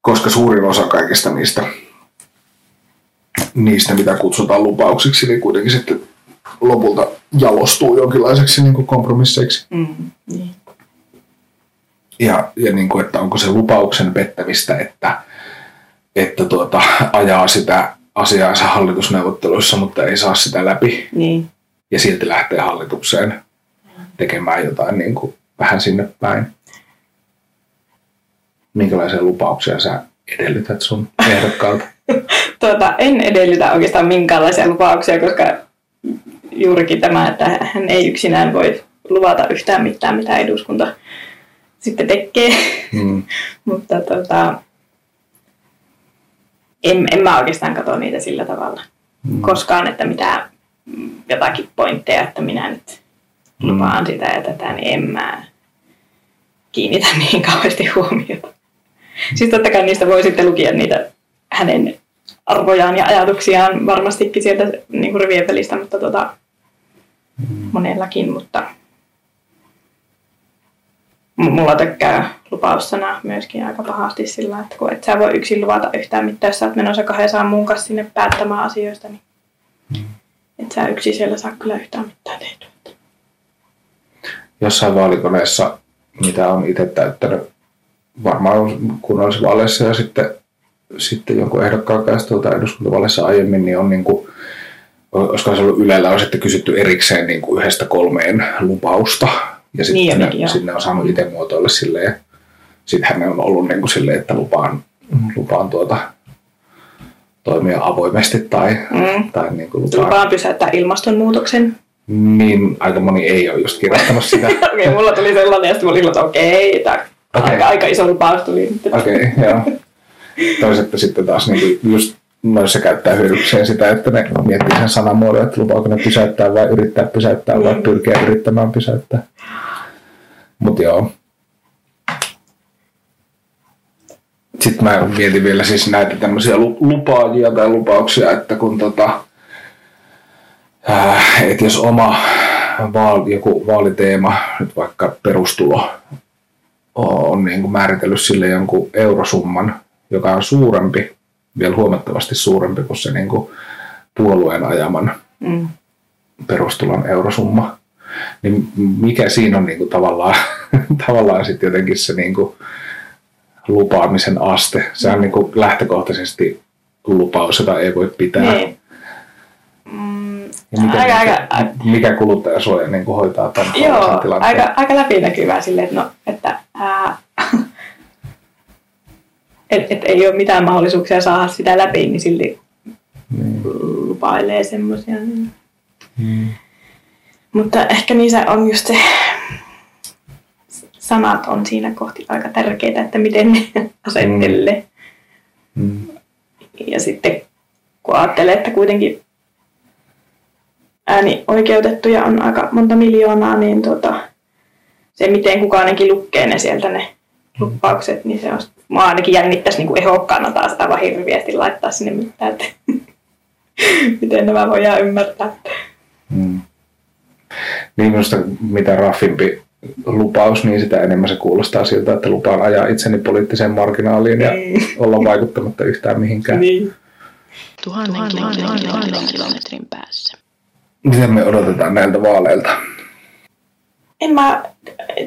[SPEAKER 3] koska suurin osa kaikista niistä, niistä mitä kutsutaan lupauksiksi, niin kuitenkin sitten lopulta jalostuu jonkinlaiseksi niin kuin kompromisseiksi.
[SPEAKER 4] Mm. niin.
[SPEAKER 3] Ja, ja niin kuin, että onko se lupauksen pettämistä, että, että tuota, ajaa sitä asiaansa hallitusneuvotteluissa, mutta ei saa sitä läpi
[SPEAKER 4] Niin.
[SPEAKER 3] ja silti lähtee hallitukseen tekemään jotain niin kuin vähän sinne päin. Minkälaisia lupauksia sä edellytät sun ehdokkaalta?
[SPEAKER 4] Tuota, en edellytä oikeastaan minkäänlaisia lupauksia, koska juurikin tämä, että hän ei yksinään voi luvata yhtään mitään, mitä eduskunta sitten tekee.
[SPEAKER 3] Mm.
[SPEAKER 4] Mutta tota, en, en mä oikeastaan katso niitä sillä tavalla
[SPEAKER 3] Mm.
[SPEAKER 4] koskaan, että mitä mm, jotakin pointteja, että minä nyt lupaan sitä ja tätä, niin en mä kiinnitä niin kauheasti huomiota. Siis totta kai niistä voi sitten lukea niitä hänen arvojaan ja ajatuksiaan varmastikin sieltä niin kuin rivien välistä, mutta tota, monellakin, mutta Mulla tökkää lupaussana myöskin aika pahasti sillä, että kun et sä voi yksin luvata yhtään mitään, jos sä oot menossa kahdestaan muun kanssa sinne päättämään asioista, niin et sä yksin siellä saa kyllä yhtään mitään tehtyä.
[SPEAKER 3] Jossain vaalikoneessa, mitä on itse täyttänyt, varmaan kunnallisvaaleissa ja sitten, sitten jonkun ehdokkaan kanssa tuolta eduskuntavaaleissa aiemmin, niin on niin kuin, olisiko se ollut Ylellä on sitten kysytty erikseen niin kuin yhdestä kolmeen lupausta. Ja sitten
[SPEAKER 4] Niin,
[SPEAKER 3] ne,
[SPEAKER 4] joo.
[SPEAKER 3] sinne on saanut itse muotoilla silleen. Sitten hän on ollut niin kuin silleen, että lupaan, lupaan tuota, toimia avoimesti tai,
[SPEAKER 4] Mm.
[SPEAKER 3] tai niin kuin lupaan.
[SPEAKER 4] Lupaan pysäyttää ilmastonmuutoksen.
[SPEAKER 3] Niin aika moni ei ole just kirjoittanut sitä.
[SPEAKER 4] Okei, okay, mulla tuli sellainen, ja sitten mä olin, että okei, okay,
[SPEAKER 3] Okei.
[SPEAKER 4] aika, aika iso lupaus tuli.
[SPEAKER 3] Okei, okay, joo. Toiset sitten taas niin just noissa käyttää hyödykseen sitä, että ne miettii sen sanamuodon, että lupaako ne pysäyttää vai yrittää pysäyttää vai
[SPEAKER 4] Mm.
[SPEAKER 3] pyrkiä yrittämään pysäyttää. Mutta joo. Sitten mä mietin vielä siis näitä tämmöisiä lu- lupaajia tai lupauksia, että kun tota, äh, että jos oma vaali, joku vaaliteema, nyt vaikka perustulo, on niin kuin määritellyt sille jonkun eurosumman, joka on suurempi, vielä huomattavasti suurempi kuin se niin kuin puolueen ajaman
[SPEAKER 4] Mm.
[SPEAKER 3] perustulon eurosumma, niin mikä siinä on niin kuin tavallaan, tavallaan sitten jotenkin se niin kuin lupaamisen aste. Se on niin kuin lähtökohtaisesti lupaus, jota ei voi pitää.
[SPEAKER 4] Niin. Mm,
[SPEAKER 3] Ja miten,
[SPEAKER 4] aika, aika,
[SPEAKER 3] mikä kuluttajasuoja niin kuin hoitaa tämän
[SPEAKER 4] Joo,
[SPEAKER 3] tilanteen?
[SPEAKER 4] aika, aika läpinäkyvää silleen, että, no, että ää, et, et ei ole mitään mahdollisuuksia saada sitä läpi, niin silti
[SPEAKER 3] Niin.
[SPEAKER 4] lupailee semmoisia. Niin.
[SPEAKER 3] Mm.
[SPEAKER 4] Mutta ehkä niissä on just se, sanat on siinä kohti aika tärkeitä, että miten ne asettelee.
[SPEAKER 3] Mm.
[SPEAKER 4] Ja sitten kun ajattelee, että kuitenkin äänioikeutettuja on aika monta miljoonaa, niin tota, se miten kukaan ainakin lukee ne sieltä ne lupaukset, niin se on, mä ainakin jännittäisi niin kuin ehokkaana taas aivan hirveästi laittaa sinne mitään, että miten nämä voidaan ymmärtää.
[SPEAKER 3] Mm. Niin minusta mitä raffimpi lupaus, niin sitä enemmän se kuulostaa siltä, että lupaan ajaa itseni poliittiseen marginaaliin ja
[SPEAKER 4] Niin.
[SPEAKER 3] olla vaikuttamatta yhtään mihinkään.
[SPEAKER 4] Niin.
[SPEAKER 1] Tuhannen, kilometrin, kilometrin päässä.
[SPEAKER 3] Mitä me odotetaan näiltä vaaleilta?
[SPEAKER 4] En mä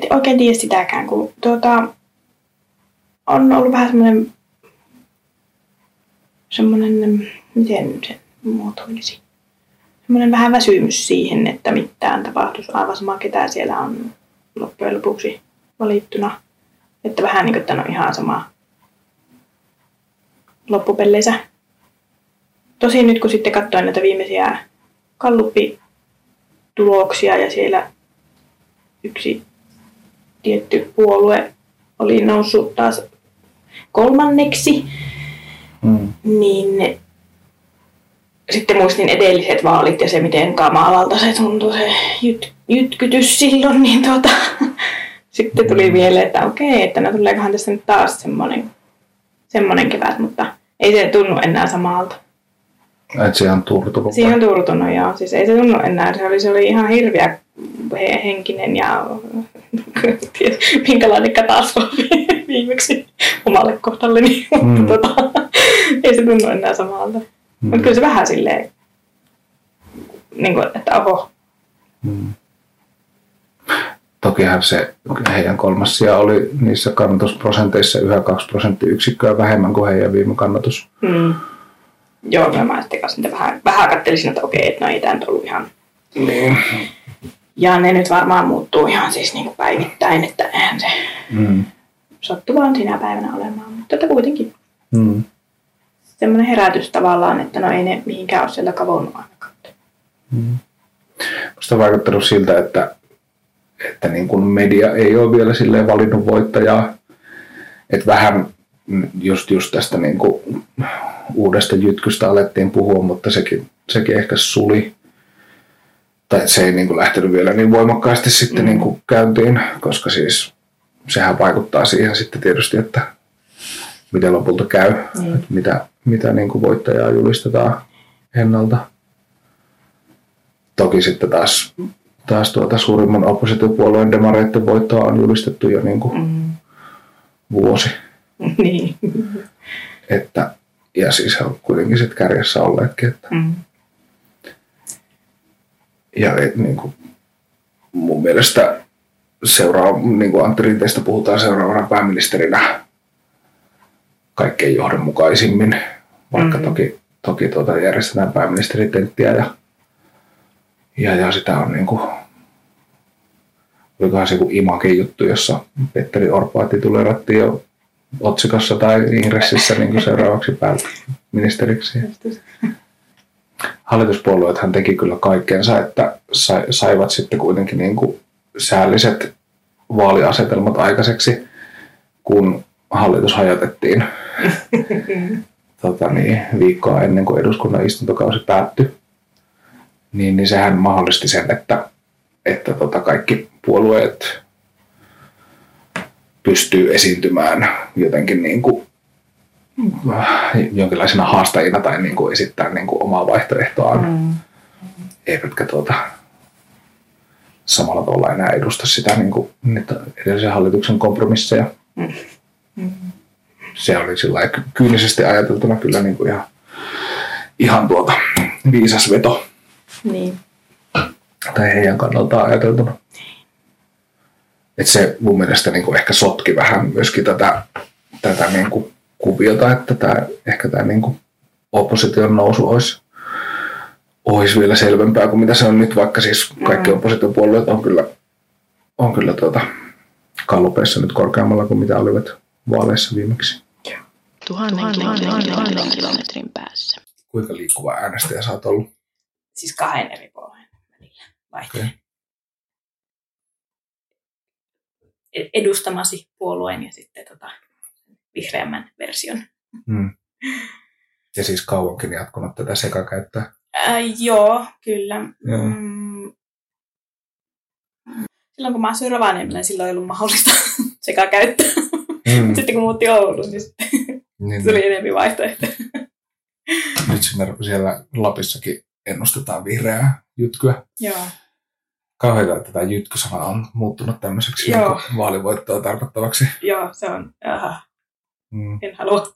[SPEAKER 4] oikein tiedä sitäkään, kun tuota, on ollut vähän semmoinen, semmoinen, miten se muotoilisi, semmoinen vähän väsymys siihen, että mitään tapahtuisi aivan sama, ketä siellä on loppujen lopuksi valittuna. Että vähän niin kuin, on ihan sama loppupeleissä. Tosin nyt kun sitten katsoin näitä viimeisiä Gallup-tuloksia ja siellä yksi tietty puolue oli noussut taas kolmanneksi,
[SPEAKER 3] Mm.
[SPEAKER 4] niin sitten muistin edelliset vaalit ja se, miten kamalalta se tuntui se jyt, jytkytys silloin, niin tuota, sitten tuli mieleen, että okei, että no tuleekohan tässä nyt taas semmoinen, semmoinen kevät, mutta ei se tunnu enää samalta.
[SPEAKER 3] Et se on turtu
[SPEAKER 4] Siihen on turtunut, joo. Siis ei se tunnu enää. Se oli, se oli ihan hirviä he- henkinen ja ties, minkälainen katastrofi viimeksi omalle kohdalleni.
[SPEAKER 3] Mm.
[SPEAKER 4] Mm. tota, ei se tunnu enää samalta. Mm. Mutta kyllä se vähän silleen, niin kuin, että oho,
[SPEAKER 3] Mm. Tokihan se heidän kolmas sija oli niissä kannatusprosenteissa yhä kaksi prosenttiyksikköä vähemmän kuin heidän viime kannatus.
[SPEAKER 4] mm. Joo, kyllä mä sitten kanssa niitä vähän, vähän kattelisin, että okei, että no ei tämä nyt ollut ihan...
[SPEAKER 3] Niin.
[SPEAKER 4] Ja ne nyt varmaan muuttuu ihan siis niin kuin päivittäin, että eihän se
[SPEAKER 3] Mm.
[SPEAKER 4] sattu vaan sinä päivänä olemaan. Mutta että kuitenkin
[SPEAKER 3] Mm.
[SPEAKER 4] semmoinen herätys tavallaan, että no ei ne mihinkään ole sieltä kavonnut ainakaan.
[SPEAKER 3] Musta on vaikuttanut siltä, että, että niin kuin media ei ole vielä silleen valinnut voittajaa. Että vähän just, just tästä niin kuin uudesta jytkystä alettiin puhua, mutta sekin, sekin ehkä suli. Tai se ei niin kuin lähtenyt vielä niin voimakkaasti sitten
[SPEAKER 4] Mm.
[SPEAKER 3] niin kuin käyntiin, koska siis sehän vaikuttaa siihen sitten tietysti, että miten lopulta käy,
[SPEAKER 4] Niin.
[SPEAKER 3] että mitä, mitä niin kuin voittajaa julistetaan ennalta. Toki sitten taas taas tuota suurimman oppositiopuolueen demareiden voittoa on julistettu jo niin kuin
[SPEAKER 4] Mm.
[SPEAKER 3] vuosi.
[SPEAKER 4] niin.
[SPEAKER 3] Että, ja siis he on kuitenkin sitten kärjessä olleetkin. Että,
[SPEAKER 4] Mm.
[SPEAKER 3] ja et, niin kuin, mun mielestä seuraa, niin kuin Antti Rinteestä puhutaan seuraavana pääministerinä kaikkein johdonmukaisimmin, vaikka
[SPEAKER 4] Mm.
[SPEAKER 3] toki, toki tuota järjestetään pääministeritenttiä ja, ja, ja sitä on niin kuin, olikohan se joku Imakin juttu, jossa Petteri Orpaa tituleerattiin jo otsikossa tai ingressissä niin kuin seuraavaksi pääministeriksi. Hallituspuolueethan teki kyllä kaikkeensa, että sai, saivat sitten kuitenkin niin kuin säälliset vaaliasetelmat aikaiseksi, kun hallitus hajotettiin tota niin, viikkoa ennen kuin eduskunnan istuntokausi päättyi. Niin, niin sehän mahdollisti sen, että, että tota kaikki puolueet pystyy esiintymään jotenkin niin kuin äh, jonkinlaisena haastajina tai niin kuin esittää niin kuin omaa vaihtoehtoaan,
[SPEAKER 4] Mm.
[SPEAKER 3] eivätkä tuota, samalla tavalla enää edusta sitä niin kuin edellisen hallituksen kompromisseja.
[SPEAKER 4] Mm.
[SPEAKER 3] Se oli sillä kyynisesti ajateltuna kyllä niin kuin ihan, ihan tuota viisas veto
[SPEAKER 4] Niin.
[SPEAKER 3] tai heidän kannaltaan ajateltuna. Et se mun mielestä niin kuin ehkä sotki vähän myöskin tätä, tätä niin kuin kuviota, että tämä, ehkä tämä niin kuin opposition nousu olisi, olisi vielä selvempää kuin mitä se on nyt, vaikka siis kaikki
[SPEAKER 4] Mm.
[SPEAKER 3] oppositiopuolueet on kyllä, on kyllä tuota kallupeissa nyt korkeammalla kuin mitä olivat vaaleissa viimeksi.
[SPEAKER 1] Tuhannen, kilometrin, kilometrin päässä.
[SPEAKER 3] Kuinka liikkuva äänestäjä sä oot ollut?
[SPEAKER 4] Siis kahden eri puolueen välillä vaihtoehto.
[SPEAKER 3] Okei.
[SPEAKER 4] Edustamasi puolueen ja sitten tota, vihreämmän version.
[SPEAKER 3] Hmm. Ja siis kauankin jatkunut tätä sekakäyttöä.
[SPEAKER 4] Ää, joo, kyllä.
[SPEAKER 3] Joo.
[SPEAKER 4] Mm. Silloin kun mä asuin Rovaniemellä, niin silloin ei ollut mahdollista sekä käyttää.
[SPEAKER 3] Mm.
[SPEAKER 4] Sitten kun muutti Ouluun, niin sitten
[SPEAKER 3] Niin,
[SPEAKER 4] tuli enemmän vaihtoehtoja.
[SPEAKER 3] Nyt siellä Lapissakin ennustetaan vihreää jytkyä.
[SPEAKER 4] Joo.
[SPEAKER 3] Kauheita, että tämä jytkysana on muuttunut tämmöiseksi
[SPEAKER 4] Joo.
[SPEAKER 3] niin vaalivoittoa tarkoittavaksi.
[SPEAKER 4] Joo, se on, aha,
[SPEAKER 3] Mm.
[SPEAKER 4] en halua.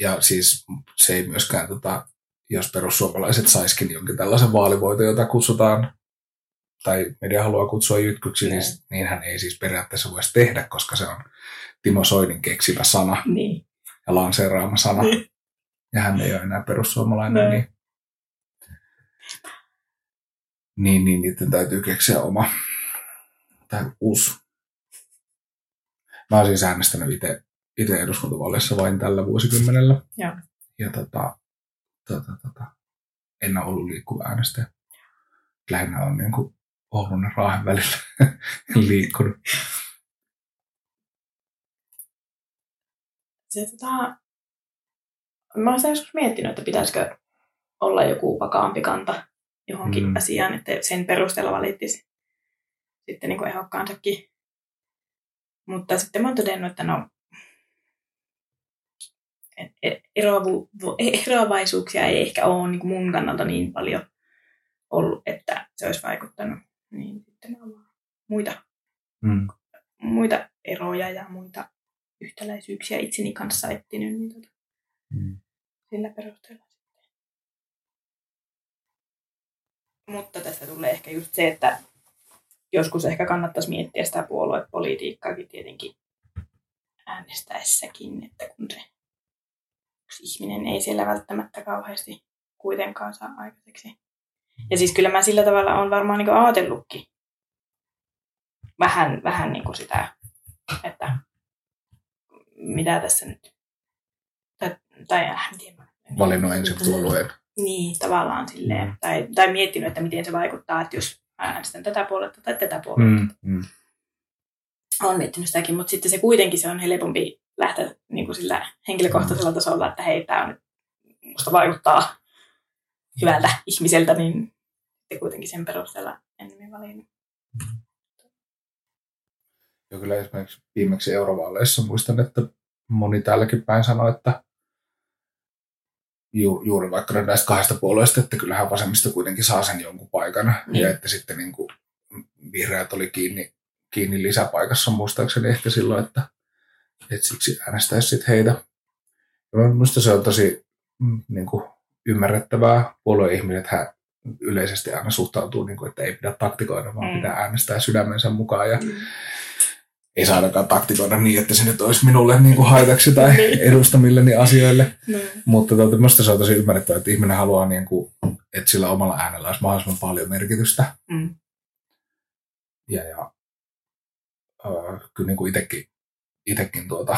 [SPEAKER 3] Ja siis se ei myöskään, tota, jos perussuomalaiset saisikin jonkin tällaisen vaalivoiton, jota kutsutaan, tai media haluaa kutsua jytkyksi, niin, niin hän ei siis periaatteessa voisi tehdä, koska se on Timo Soinin keksimä sana
[SPEAKER 4] Niin.
[SPEAKER 3] ja lanseeraama sana.
[SPEAKER 4] Niin.
[SPEAKER 3] Ja hän ei ole enää perussuomalainen,
[SPEAKER 4] Näin.
[SPEAKER 3] niin, niin, niin niiden täytyy keksiä oma tai uusi. Mä oon siis äänestänyt itse, itse eduskuntavaaleissa vain tällä vuosikymmenellä.
[SPEAKER 4] Joo.
[SPEAKER 3] Ja tota, tota, tota, en ole ollut liikkuva äänestäjä. Lähinnä on niin kuin Oulun ja Raahen välillä liikkunut.
[SPEAKER 4] Se, tota, mä sitä joskus miettinyt, että pitäisikö olla joku vakaampi kanta johonkin
[SPEAKER 3] Mm.
[SPEAKER 4] asiaan, että sen perusteella valittisi sitten niin kuin ehdokkaansakin. Mutta sitten mä oon todennut, että no, eroavu, eroavaisuuksia ei ehkä ole niin kuin mun kannalta niin paljon ollut, että se olisi vaikuttanut. Niin sitten vaan muita,
[SPEAKER 3] Mm.
[SPEAKER 4] muita eroja ja muita yhtäläisyyksiä itseni kanssa etsinyt, niin tota,
[SPEAKER 3] Mm.
[SPEAKER 4] sillä perusteella sitten. Mutta tässä tulee ehkä just se, että joskus ehkä kannattaisi miettiä sitä puoluepolitiikkaakin tietenkin äänestäessäkin, että kun se yksi ihminen ei siellä välttämättä kauheasti kuitenkaan saa aikaiseksi. Ja siis kyllä mä sillä tavalla on varmaan niin ajatellutkin vähän, vähän niin kuin sitä, että mitä tässä nyt, tai, tai äh, en tiedä.
[SPEAKER 3] Valinnut ensin puolueen.
[SPEAKER 4] Niin, tavallaan silleen.
[SPEAKER 3] Mm.
[SPEAKER 4] Tai, tai miettinyt, että miten se vaikuttaa, että jos mä äänestän tätä puoletta tai tätä puoletta. Mm.
[SPEAKER 3] Mm.
[SPEAKER 4] Olen miettinyt sitäkin, mutta sitten se kuitenkin se on helpompi lähteä niin kuin sillä henkilökohtaisella tasolla, että hei, tämä on musta vaikuttaa hyvältä ihmiseltä, niin sitten kuitenkin sen perusteella enemmän valinnut.
[SPEAKER 3] Ja kyllä esimerkiksi viimeksi eurovaaleissa muistan, että moni täälläkin päin sanoi, että ju, juuri vaikka näistä kahdesta puolueesta, että kyllähän vasemmista kuitenkin saa sen jonkun paikan.
[SPEAKER 4] Niin.
[SPEAKER 3] Ja että sitten niin kuin vihreät oli kiinni, kiinni lisäpaikassa muistaakseni ehkä silloin, että, että siksi äänestäisi sitten heitä. Ja minusta se on tosi mm, niin kuin ymmärrettävää. Puolueihmiset hän yleisesti aina suhtautuu, niin kuin, että ei pidä taktikoida, vaan
[SPEAKER 4] Mm.
[SPEAKER 3] pitää äänestää sydämensä mukaan. Ja
[SPEAKER 4] Mm.
[SPEAKER 3] Ei saa ainakaan taktikoida niin, että se nyt olisi minulle niin kuin haitaksi tai
[SPEAKER 4] Niin.
[SPEAKER 3] edustamilleni asioille.
[SPEAKER 4] No.
[SPEAKER 3] Mutta tuota, minusta se on tosi ymmärrettävää, että ihminen haluaa, niin kuin, että sillä omalla äänellä olisi mahdollisimman paljon merkitystä.
[SPEAKER 4] Mm.
[SPEAKER 3] Ja, ja öö, kyllä niin kuin itsekin, itsekin tuota,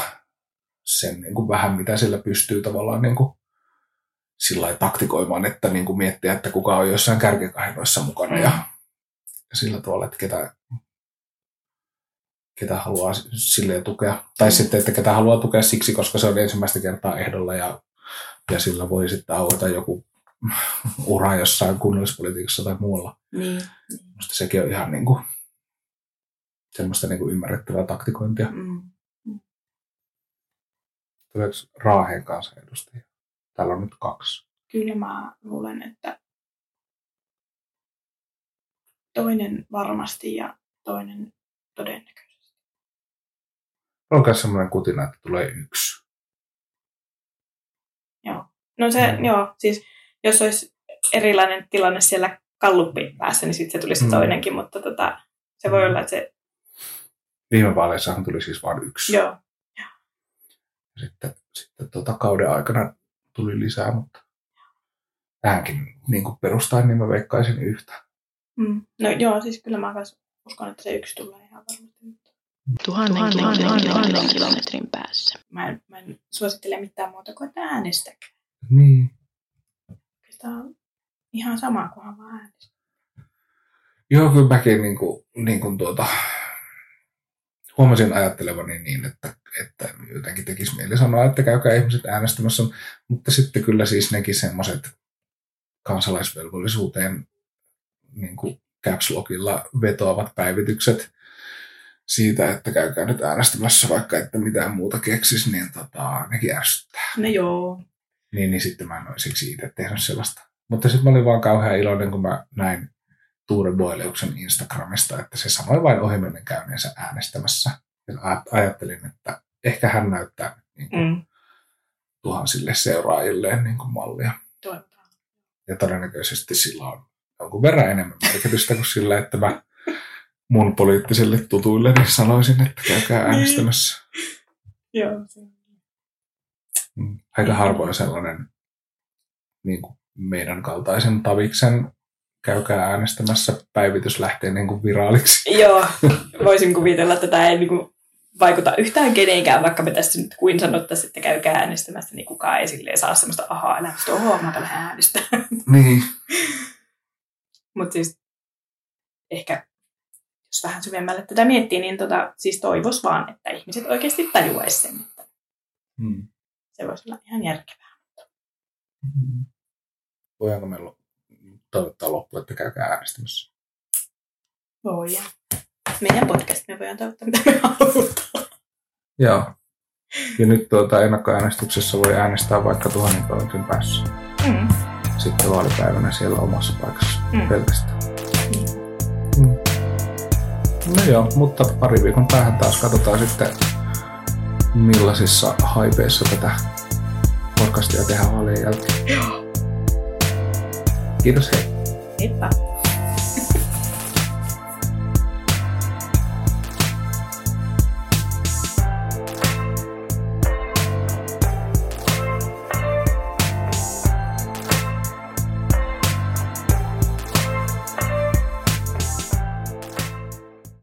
[SPEAKER 3] sen niin kuin vähän, mitä sillä pystyy tavallaan niin kuin, sillä taktikoimaan, että niin kuin miettiä, että kuka on jossain kärkikahinoissa mukana
[SPEAKER 4] Mm.
[SPEAKER 3] ja, ja sillä tavalla, että ketä, ketä haluaa sille tukea. Tai
[SPEAKER 4] Mm.
[SPEAKER 3] sitten, että ketä haluaa tukea siksi, koska se on ensimmäistä kertaa ehdolla ja, ja sillä voi sitten aueta joku ura jossain kunnallispolitiikassa tai muualla.
[SPEAKER 4] Niin.
[SPEAKER 3] Minusta sekin on ihan niin kuin, semmoista niin kuin ymmärrettävää taktikointia.
[SPEAKER 4] Mm.
[SPEAKER 3] Tuleeko Raaheen kanssa edustajia? Täällä on nyt kaksi.
[SPEAKER 4] Kyllä mä luulen, että toinen varmasti ja toinen todennäköisesti.
[SPEAKER 3] On myös semmoinen kutina, että tulee yksi.
[SPEAKER 4] No se,
[SPEAKER 3] Mm.
[SPEAKER 4] joo, siis jos olisi erilainen tilanne siellä kalluppi päässä, niin sitten se tulisi
[SPEAKER 3] Mm.
[SPEAKER 4] se toinenkin, mutta tota, se voi
[SPEAKER 3] Mm.
[SPEAKER 4] olla, että se,
[SPEAKER 3] Viime vaaleissahan tuli siis vain yksi.
[SPEAKER 4] joo,
[SPEAKER 3] Sitten, sitten tuota kauden aikana tuli lisää, mutta tähänkin niin kuin perustain, niin mä veikkaisin yhtä.
[SPEAKER 4] mm. no joo, siis kyllä mä uskon, että se yksi tulee ihan varmasti. Mutta
[SPEAKER 1] Tuhannen,
[SPEAKER 4] Tuhannen
[SPEAKER 1] kilometrin,
[SPEAKER 4] kilometrin
[SPEAKER 1] kilometrin päässä.
[SPEAKER 4] Mä en, mä en suosittele mitään muuta kuin, että äänestäkää.
[SPEAKER 3] Niin.
[SPEAKER 4] Sitä on ihan sama, kunhan vaan äänestää.
[SPEAKER 3] Joo, kyllä mäkin niin kuin, niin kuin tuota, huomasin ajattelevani niin, että, että jotenkin tekisi mieli sanoa, että käykää ihmiset äänestämässä, mutta sitten kyllä siis nekin semmoiset kansalaisvelvollisuuteen niin kuin caps lockilla vetoavat päivitykset siitä, että käykää nyt äänestämässä, vaikka että mitään muuta keksisi, niin tota, nekin ärsyttää.
[SPEAKER 4] No joo.
[SPEAKER 3] Niin, niin sitten mä en olisi siksi itse tehnyt sellaista. Mutta sitten mä olin vaan kauhean iloinen, kun mä näin Tuure Boileuksen Instagramista, että se sanoi vain ohimennen käyneensä äänestämässä. Ja aj- ajattelin, että ehkä hän näyttää niin kuin
[SPEAKER 4] Mm.
[SPEAKER 3] tuhansille seuraajilleen niin kuin mallia.
[SPEAKER 4] Toivotaan.
[SPEAKER 3] Ja todennäköisesti sillä on jonkun verran enemmän merkitystä kuin sillä, että mä mun poliittisille tutuille niin sanoisin, että käykää äänestämässä.
[SPEAKER 4] Joo. se-
[SPEAKER 3] Mm. Aika harvoin sellainen niin kuin meidän kaltaisen taviksen käykää äänestämässä päivitys lähtee niin kuin viraaliksi.
[SPEAKER 4] Joo, voisin kuvitella, että tämä ei niinku vaikuta yhtään kenenkään, vaikka me tässä nyt kuin sanottaisiin, että käykää äänestämässä, niin kukaan ei silleen saa semmoista ahaa elämästä, oho, mä äänestämään.
[SPEAKER 3] Niin.
[SPEAKER 4] Mutta siis ehkä, jos vähän syvemmälle tätä miettii, niin tota, siis toivois vaan, että ihmiset oikeasti tajuaisi sen, että
[SPEAKER 3] Mm.
[SPEAKER 4] se voisi olla ihan järkevää.
[SPEAKER 3] Mm. Voidaanko me toivottaa loppuun, että käykää äänestämässä?
[SPEAKER 4] Voi ja meidän podcast, me voidaan toivottaa mitä me halutaan.
[SPEAKER 3] Joo. Ja nyt tuota ennakkoäänestyksessä voi äänestää vaikka tuhannen kilometrin päässä.
[SPEAKER 4] Mm.
[SPEAKER 3] Sitten vaalipäivänä siellä omassa paikassa
[SPEAKER 4] Mm.
[SPEAKER 3] pelkästään. No joo, mutta pari viikon päähän taas katsotaan sitten, millaisissa haipeissa tätä podcastia tehdään vaalien jälkeen. Kiitos hei.
[SPEAKER 4] Heippa!